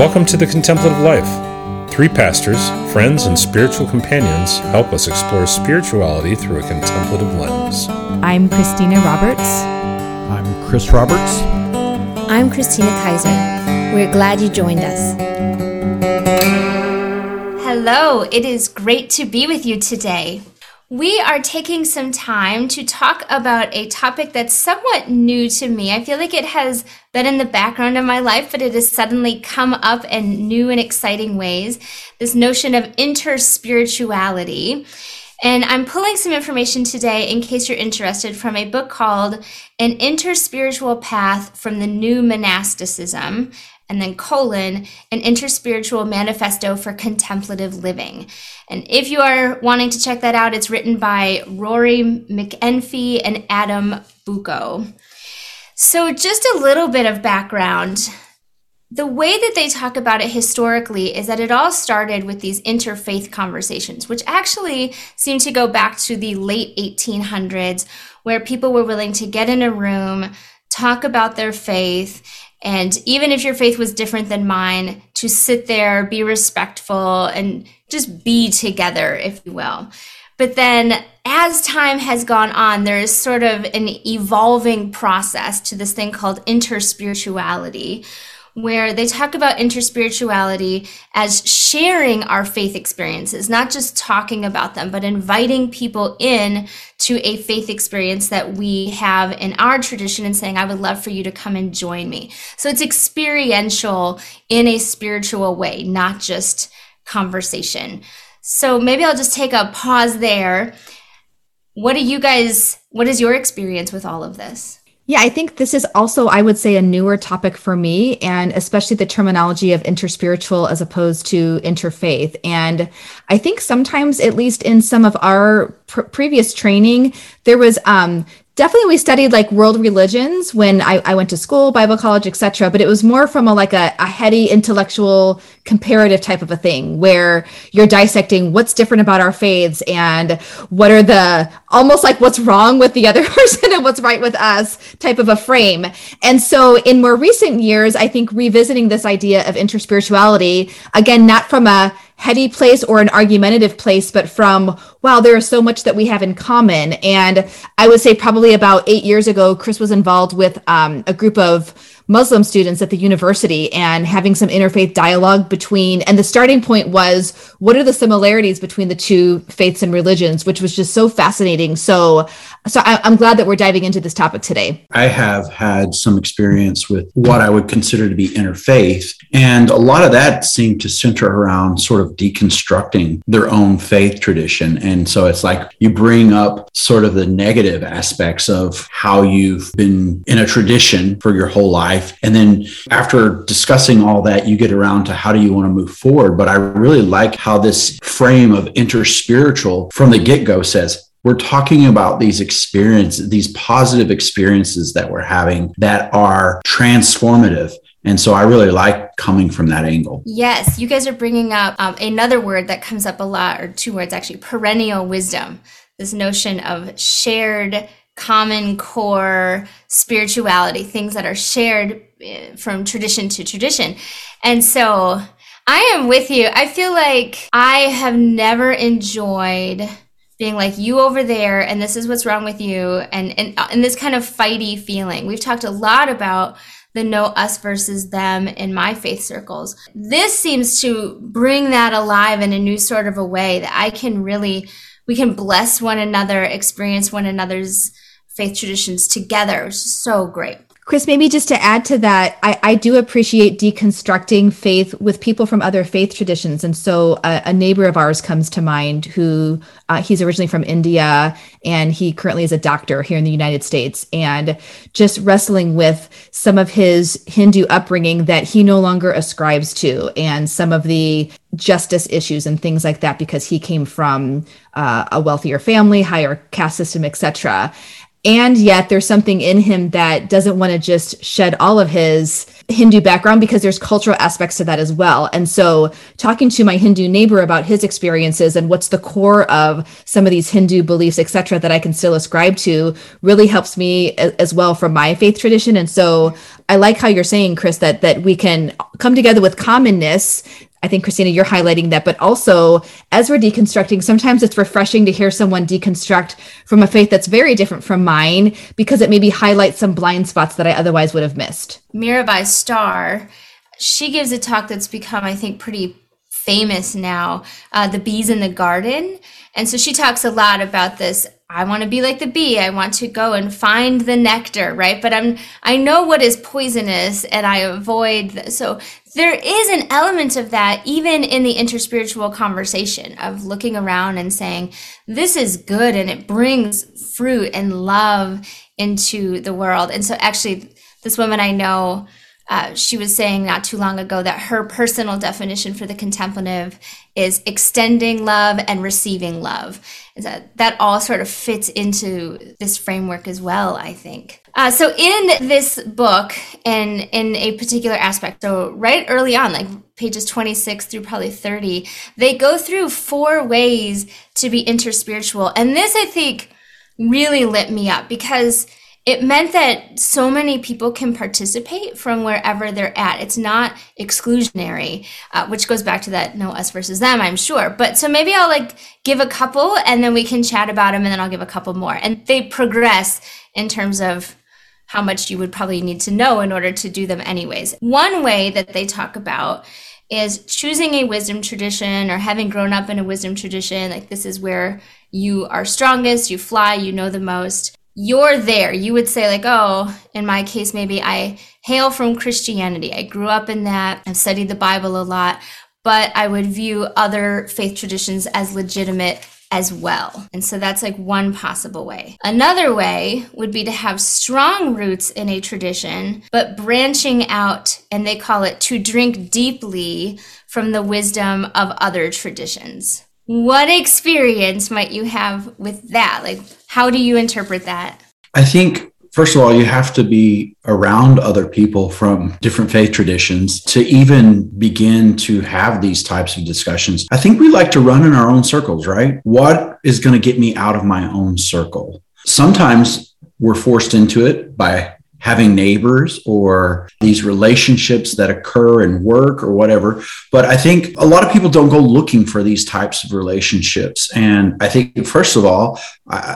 Welcome to the Contemplative Life. Three pastors, friends, and spiritual companions help us explore spirituality through a contemplative lens. I'm Christina Roberts. I'm Chris Roberts. I'm Christina Kaiser. We're glad you joined us. Hello, it is great to be with you today. We are taking some time to talk about a topic that's somewhat new to me. I feel like it has been in the background of my life, but it has suddenly come up in new and exciting ways. This notion of interspirituality. And I'm pulling some information today in case you're interested from a book called An Interspiritual Path from the New Monasticism and then colon, an interspiritual manifesto for contemplative living. And if you are wanting to check that out, it's written by Rory McEntee and Adam Bucko. So, just a little bit of background. The way that they talk about it historically is that it all started with these interfaith conversations, which actually seem to go back to the late 1800s, where people were willing to get in a room, talk about their faith, and even if your faith was different than mine, to sit there, be respectful, and just be together, if you will. But then as time has gone on, there is sort of an evolving process to this thing called interspirituality, where they talk about interspirituality as sharing our faith experiences, not just talking about them, but inviting people in to a faith experience that we have in our tradition and saying, I would love for you to come and join me. So it's experiential in a spiritual way, not just conversation. So maybe I'll just take a pause there. What do you guys, what is your experience with all of this? Yeah, I think this is also, I would say, a newer topic for me, and especially the terminology of interspiritual as opposed to interfaith. And I think sometimes, at least in some of our pr- previous training, there was um, definitely we studied like world religions when I, I went to school, Bible college, etc. But it was more from a like a, a heady intellectual comparative type of a thing where you're dissecting what's different about our faiths and what are the almost like what's wrong with the other person and what's right with us type of a frame. And so in more recent years, I think revisiting this idea of interspirituality, again, not from a heady place or an argumentative place, but from, wow, there is so much that we have in common. And I would say probably about eight years ago, Chris was involved with um, a group of Muslim students at the university and having some interfaith dialogue between, and the starting point was what are the similarities between the two faiths and religions, which was just so fascinating. So, so I, am glad that we're diving into this topic today. I have had some experience with what I would consider to be interfaith, and a lot of that seemed to center around sort of deconstructing their own faith tradition. And so it's like you bring up sort of the negative aspects of how you've been in a tradition for your whole life. And then after discussing all that, you get around to how do you want to move forward. But I really like how this frame of interspiritual from the get go says, we're talking about these experiences, these positive experiences that we're having that are transformative. And so I really like coming from that angle. Yes, you guys are bringing up um, another word that comes up a lot, or two words actually perennial wisdom. This notion of shared common core spirituality, things that are shared eh, from tradition to tradition. And so I am with you. I feel like I have never enjoyed being like you over there and this is what's wrong with you and and, uh, and this kind of fighty feeling. We've talked a lot about the no us versus them in my faith circles. This seems to bring that alive in a new sort of a way that I can really we can bless one another, experience one another's faith traditions together. So great. Chris, maybe just to add to that, I, I do appreciate deconstructing faith with people from other faith traditions. And so a, neighbor of ours comes to mind who uh, he's originally from India and he currently is a doctor here in the United States. And just wrestling with some of his Hindu upbringing that he no longer ascribes to and some of the justice issues and things like that because he came from uh, a wealthier family, higher caste system, etc and yet there's something in him that doesn't want to just shed all of his Hindu background because there's cultural aspects to that as well. And so talking to my Hindu neighbor about his experiences and what's the core of some of these Hindu beliefs, etc., that I can still ascribe to really helps me as well from my faith tradition. And so I like how you're saying, Chris, that that we can come together with commonness I think Christina, you're highlighting that, but also as we're deconstructing, sometimes it's refreshing to hear someone deconstruct from a faith that's very different from mine because it maybe highlights some blind spots that I otherwise would have missed. Mirabai Starr, she gives a talk that's become, I think, pretty famous now, uh, The Bees in the Garden. And so she talks a lot about this I want to be like the bee. I want to go and find the nectar, right? But I'm I know what is poisonous and I avoid the, so there is an element of that even in the interspiritual conversation of looking around and saying this is good and it brings fruit and love into the world. And so actually this woman I know uh, she was saying not too long ago that her personal definition for the contemplative is extending love and receiving love. That, that all sort of fits into this framework as well, I think. Uh, so, in this book, and in a particular aspect, so right early on, like pages 26 through probably 30, they go through four ways to be interspiritual. And this, I think, really lit me up because it meant that so many people can participate from wherever they're at. It's not exclusionary, uh, which goes back to that no us versus them, I'm sure. But so maybe I'll like give a couple and then we can chat about them and then I'll give a couple more. And they progress in terms of how much you would probably need to know in order to do them anyways. One way that they talk about is choosing a wisdom tradition or having grown up in a wisdom tradition. Like this is where you are strongest, you fly, you know the most you're there. You would say, like, oh, in my case, maybe I hail from Christianity. I grew up in that. I've studied the Bible a lot, but I would view other faith traditions as legitimate as well. And so that's like one possible way. Another way would be to have strong roots in a tradition, but branching out, and they call it to drink deeply from the wisdom of other traditions. What experience might you have with that? Like, how do you interpret that? I think, first of all, you have to be around other people from different faith traditions to even begin to have these types of discussions. I think we like to run in our own circles, right? What is going to get me out of my own circle? Sometimes we're forced into it by having neighbors or these relationships that occur in work or whatever. But I think a lot of people don't go looking for these types of relationships. And I think, first of all,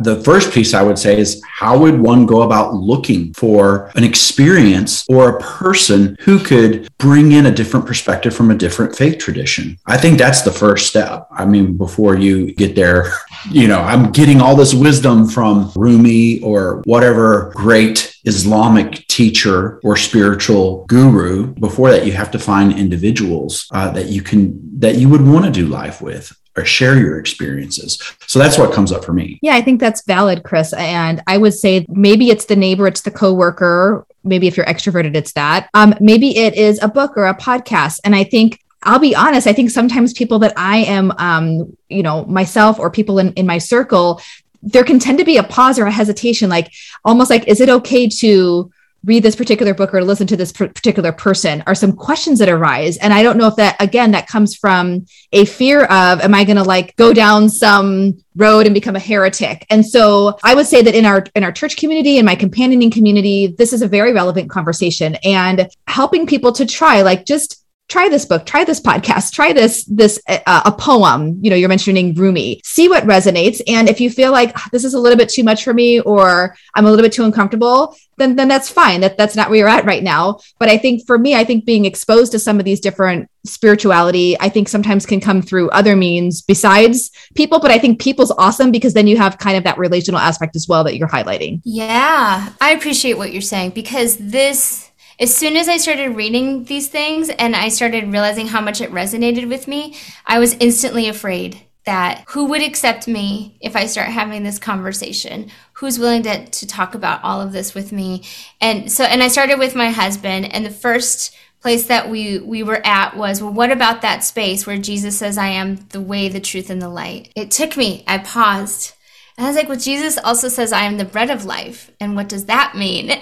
the first piece I would say is how would one go about looking for an experience or a person who could bring in a different perspective from a different faith tradition? I think that's the first step. I mean, before you get there, you know, I'm getting all this wisdom from Rumi or whatever great Islamic teacher or spiritual guru. Before that, you have to find individuals uh, that you can that you would want to do life with or share your experiences. So that's what comes up for me. Yeah, I think that's valid, Chris. And I would say maybe it's the neighbor, it's the coworker. Maybe if you're extroverted, it's that. Um, maybe it is a book or a podcast. And I think I'll be honest, I think sometimes people that I am, um, you know, myself or people in, in my circle, there can tend to be a pause or a hesitation, like almost like, is it okay to read this particular book or listen to this particular person are some questions that arise. And i don't know if that again that comes from a fear of am i going to like go down some road and become a heretic? And so i would say that in our in our church community in my companioning community this is a very relevant conversation. And helping people to try like just try this book try this podcast try this this uh, a poem you know you're mentioning rumi. See what resonates. And if you feel like ah, this is a little bit too much for me or i'm a little bit too uncomfortable then then that's fine. That that's not where you're at right now. But i think for me i think being exposed to some of these different spirituality i think sometimes can come through other means besides people. But i think people's awesome because then you have kind of that relational aspect as well that you're highlighting. Yeah i appreciate what you're saying because this as soon as I started reading these things and I started realizing how much it resonated with me, I was instantly afraid that who would accept me if I start having this conversation? Who's willing to, to talk about all of this with me? And so, and I started with my husband, and the first place that we we were at was well what about that space where jesus says i am the way the truth and the light it took me i paused And I was like, well, Jesus also says, I am the bread of life. And what does that mean?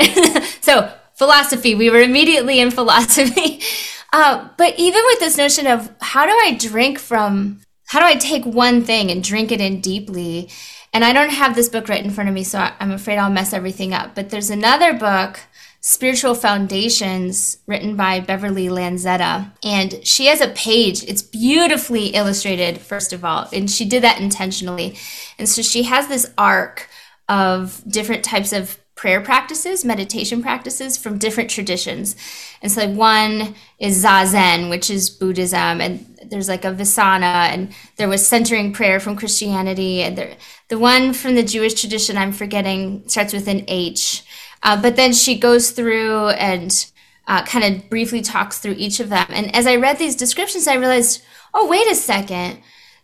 so, philosophy, we were immediately in philosophy. Uh, but even with this notion of how do I drink from, how do I take one thing and drink it in deeply? And I don't have this book right in front of me, so I'm afraid I'll mess everything up. But there's another book Spiritual Foundations, written by Beverly Lanzetta. And she has a page. It's beautifully illustrated, first of all. And she did that intentionally. And so she has this arc of different types of prayer practices, meditation practices from different traditions. And so, like, one is Zazen, which is Buddhism, and there's like a Vipassana, and there was centering prayer from Christianity. And there, the one from the Jewish tradition, I'm forgetting, starts with an H. Uh, but then she goes through and uh, kind of briefly talks through each of them. And as I read these descriptions, I realized, oh, wait a second.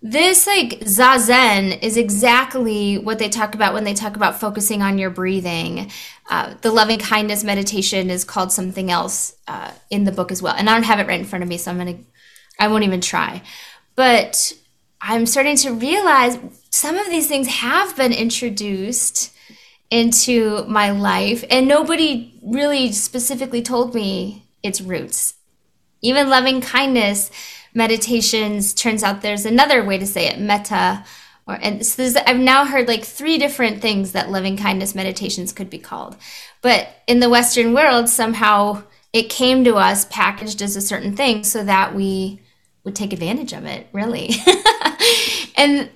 This like zazen is exactly what they talk about when they talk about focusing on your breathing. Uh, the loving kindness meditation is called something else uh, in the book as well, and I don't have it right in front of me, so I'm gonna, I won't even try. But I'm starting to realize some of these things have been introduced into my life and nobody really specifically told me its roots even loving kindness meditations turns out there's another way to say it metta or and so i've now heard like three different things that loving kindness meditations could be called but in the western world somehow it came to us packaged as a certain thing so that we would take advantage of it really and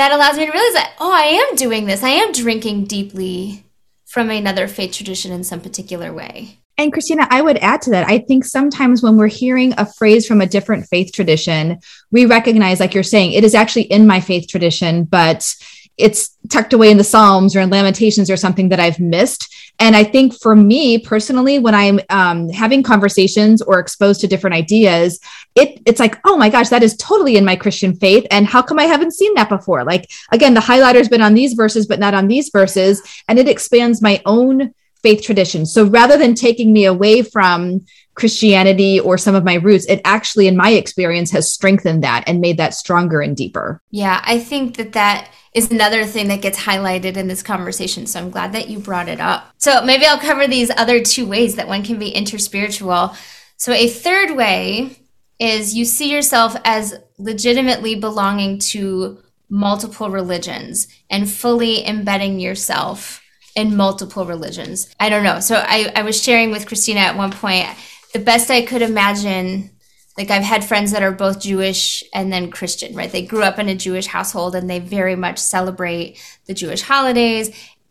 that allows me to realize that, oh, I am doing this. I am drinking deeply from another faith tradition in some particular way. And Christina, I would add to that. I think sometimes when we're hearing a phrase from a different faith tradition, we recognize, like you're saying, it is actually in my faith tradition, but it's tucked away in the Psalms or in Lamentations or something that I've missed. And I think for me personally, when I'm um, having conversations or exposed to different ideas, it it's like, oh my gosh, that is totally in my Christian faith. And how come I haven't seen that before? Like again, the highlighter's been on these verses, but not on these verses, and it expands my own faith tradition. So rather than taking me away from Christianity or some of my roots, it actually, in my experience, has strengthened that and made that stronger and deeper. Yeah, I think that that is another thing that gets highlighted in this conversation. So I'm glad that you brought it up. So maybe I'll cover these other two ways that one can be interspiritual. So a third way is you see yourself as legitimately belonging to multiple religions and fully embedding yourself in multiple religions. I don't know. So I, I was sharing with Christina at one point, the best I could imagine like I've had friends that are both Jewish and then Christian, right? They grew up in a Jewish household and they very much celebrate the Jewish holidays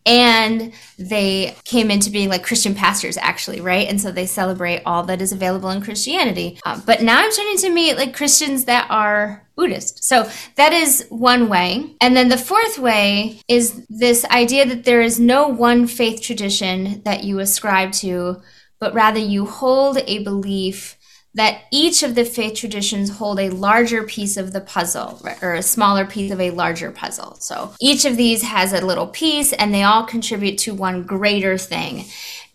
and they came into being like Christian pastors, actually, right? And so they celebrate all that is available in Christianity. Uh, but now I'm starting to meet like Christians that are Buddhist. So that is one way. And then the fourth way is this idea that there is no one faith tradition that you ascribe to, but rather you hold a belief that each of the faith traditions hold a larger piece of the puzzle or a smaller piece of a larger puzzle. So each of these has a little piece and they all contribute to one greater thing.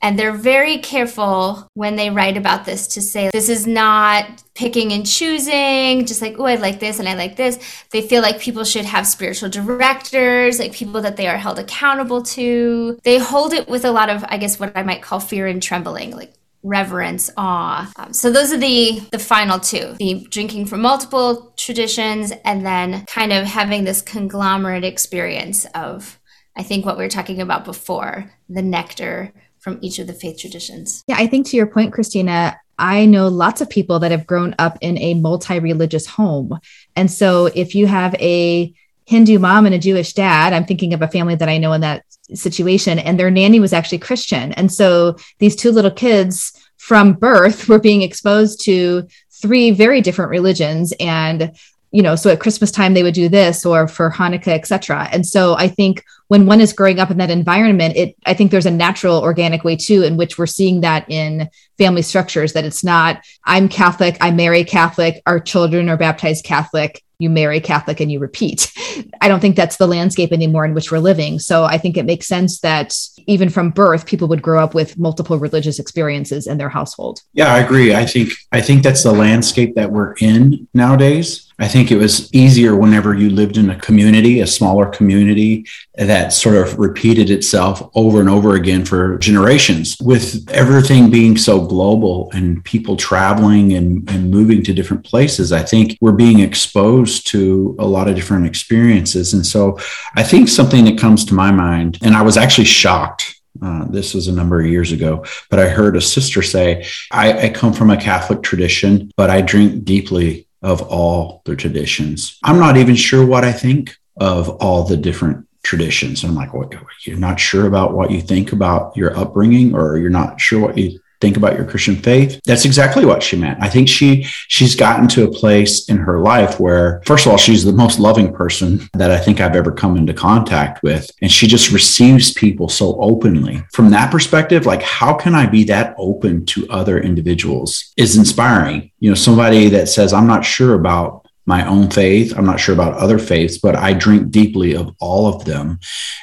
And they're very careful when they write about this to say this is not picking and choosing, just like, oh, I like this and I like this. They feel like people should have spiritual directors, like people that they are held accountable to. They hold it with a lot of, I guess, what I might call fear and trembling. Like reverence, awe. Um, so those are the the final two: the drinking from multiple traditions, and then kind of having this conglomerate experience of, I think, what we were talking about before, the nectar from each of the faith traditions. Yeah, I think to your point, Christina. I know lots of people that have grown up in a multi religious home. And so if you have a Hindu mom and a Jewish dad, I'm thinking of a family that I know in that situation. And their nanny was actually christian. And so these two little kids from birth were being exposed to three very different religions. And you know so at christmas time they would do this or for hanukkah etc and so i think when one is growing up in that environment it i think there's a natural organic way too in which we're seeing that in family structures that it's not i'm catholic i marry catholic our children are baptized catholic you marry Catholic and you repeat. I don't think that's the landscape anymore in which we're living. So I think it makes sense that even from birth, people would grow up with multiple religious experiences in their household. Yeah, I agree. I think I think that's the landscape that we're in nowadays. I think it was easier whenever you lived in a community, a smaller community that sort of repeated itself over and over again for generations. With everything being so global and people traveling and, and moving to different places, I think we're being exposed to a lot of different experiences. And so I think something that comes to my mind, and I was actually shocked uh, this was a number of years ago, but I heard a sister say, I, I, come from a Catholic tradition, but I drink deeply of all the traditions. I'm not even sure what I think of all the different traditions. I'm like, well, you're not sure about what you think about your upbringing, or you're not sure what you think about your Christian faith. That's exactly what she meant. I think she she's gotten to a place in her life where first of all she's the most loving person that I think I've ever come into contact with and she just receives people so openly. From that perspective, like how can I be that open to other individuals is inspiring. You know, somebody that says I'm not sure about my own faith. I'm not sure about other faiths, but I drink deeply of all of them.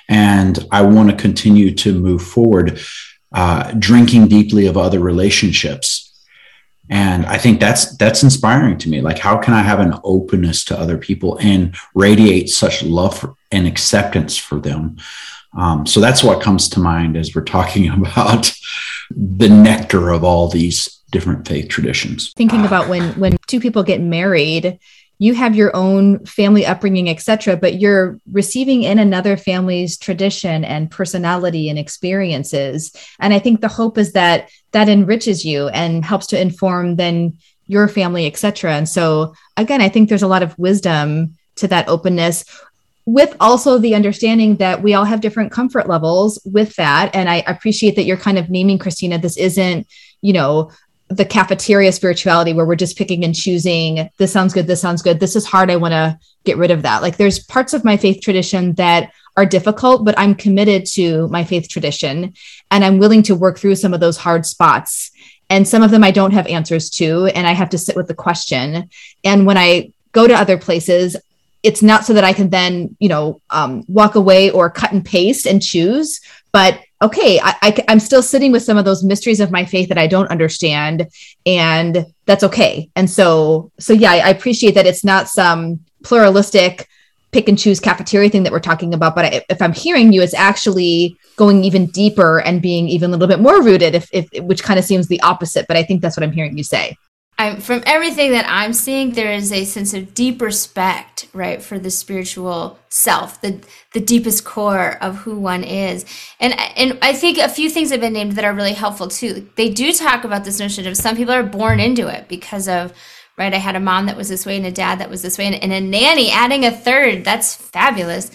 And I want to continue to move forward uh, drinking deeply of other relationships. And i think that's that's inspiring to me. Like how can i have an openness to other people and radiate such love and acceptance for them? Um, so that's what comes to mind as we're talking about the nectar of all these different faith traditions. Thinking about when when two people get married you have your own family upbringing etc but you're receiving in another family's tradition and personality and experiences. And i think the hope is that that enriches you and helps to inform then your family etc and so again i think there's a lot of wisdom to that openness with also the understanding that we all have different comfort levels with that. And i appreciate that you're kind of naming christina this isn't you know the cafeteria spirituality where we're just picking and choosing this sounds good this sounds good this is hard i want to get rid of that. Like there's parts of my faith tradition that are difficult but i'm committed to my faith tradition and i'm willing to work through some of those hard spots. And some of them i don't have answers to and i have to sit with the question. And when i go to other places it's not so that i can then you know um, walk away or cut and paste and choose but okay I, i'm still sitting with some of those mysteries of my faith that i don't understand and that's okay. And so so yeah I, I appreciate that it's not some pluralistic pick and choose cafeteria thing that we're talking about but I, if i'm hearing you it's actually going even deeper and being even a little bit more rooted if, if which kind of seems the opposite but i think that's what i'm hearing you say I'm, from everything that I'm seeing, there is a sense of deep respect, right, for the spiritual self, the the deepest core of who one is, and and I think a few things have been named that are really helpful too. They do talk about this notion of some people are born into it because of right. I had a mom that was this way and a dad that was this way, and, and a nanny adding a third. That's fabulous.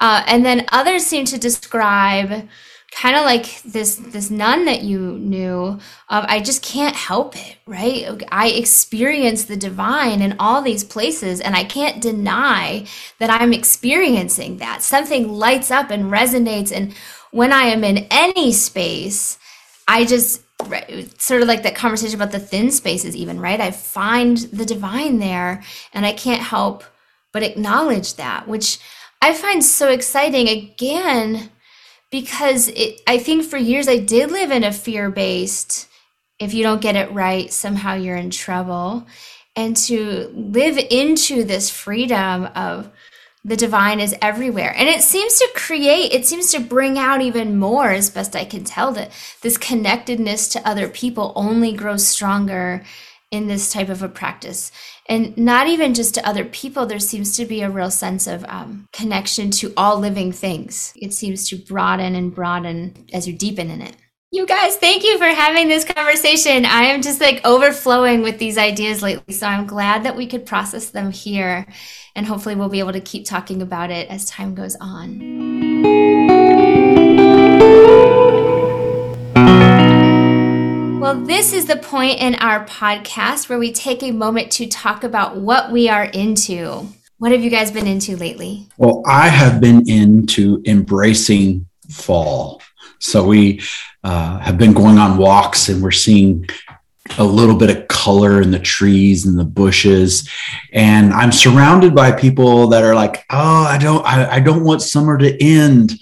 Uh, and then others seem to describe kind of like this this nun that you knew um, i just can't help it right? I experience the divine in all these places and i can't deny that i'm experiencing that. Something lights up and resonates and when i am in any space i just sort of like that conversation about the thin spaces even right? I find the divine there and i can't help but acknowledge that which i find so exciting. Again because it, I think for years I did live in a fear based, if you don't get it right, somehow you're in trouble. And to live into this freedom of the divine is everywhere. And it seems to create, it seems to bring out even more, as best I can tell, that this connectedness to other people only grows stronger in this type of a practice and not even just to other people there seems to be a real sense of um, connection to all living things. It seems to broaden and broaden as you deepen in it. You guys thank you for having this conversation. I am just like overflowing with these ideas lately so i'm glad that we could process them here and hopefully we'll be able to keep talking about it as time goes on Well, this is the point in our podcast where we take a moment to talk about what we are into. What have you guys been into lately? Well, I have been into embracing fall. So we uh, have been going on walks and we're seeing a little bit of color in the trees and the bushes. And i'm surrounded by people that are like oh i don't i, I don't want summer to end.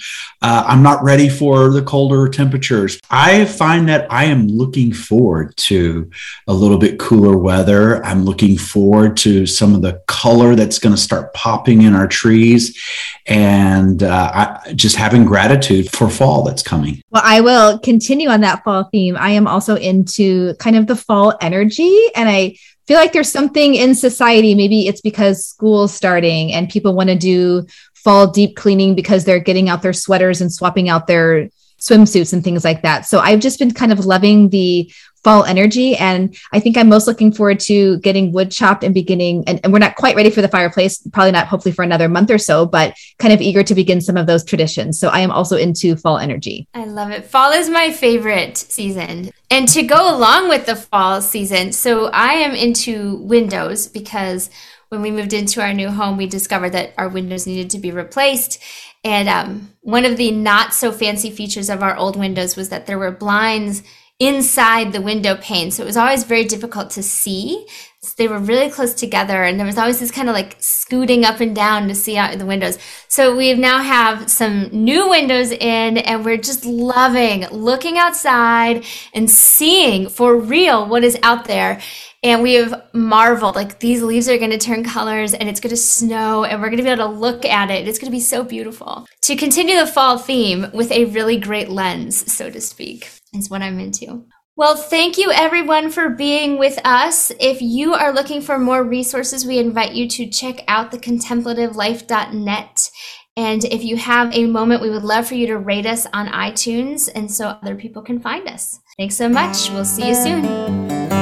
Uh, i'm not ready for the colder temperatures. I find that i am looking forward to a little bit cooler weather. I'm looking forward to some of the color that's going to start popping in our trees. And uh, I, just having gratitude for fall that's coming. Well i will continue on that fall theme. I am also into kind of the fall energy. And I feel like there's something in society, maybe it's because school's starting and people want to do fall deep cleaning because they're getting out their sweaters and swapping out their swimsuits and things like that. So I've just been kind of loving the fall energy. And I think I'm most looking forward to getting wood chopped and beginning. And, and, we're not quite ready for the fireplace, probably not hopefully for another month or so, but kind of eager to begin some of those traditions. So I am also into fall energy. I love it. Fall is my favorite season. And to go along with the fall season, so I am into windows because when we moved into our new home, we discovered that our windows needed to be replaced. And um, one of the not so fancy features of our old windows was that there were blinds inside the window pane. So it was always very difficult to see. So they were really close together and there was always this kind of like scooting up and down to see out the windows. So we now have some new windows in and we're just loving looking outside and seeing for real what is out there. And we have marveled like these leaves are going to turn colors and it's going to snow and we're going to be able to look at it. It's going to be so beautiful. To continue the fall theme with a really great lens, so to speak is what I'm into. Well, thank you everyone for being with us. If you are looking for more resources, we invite you to check out the contemplativelife.net. And if you have a moment, we would love for you to rate us on iTunes and so other people can find us. Thanks so much. We'll see you soon.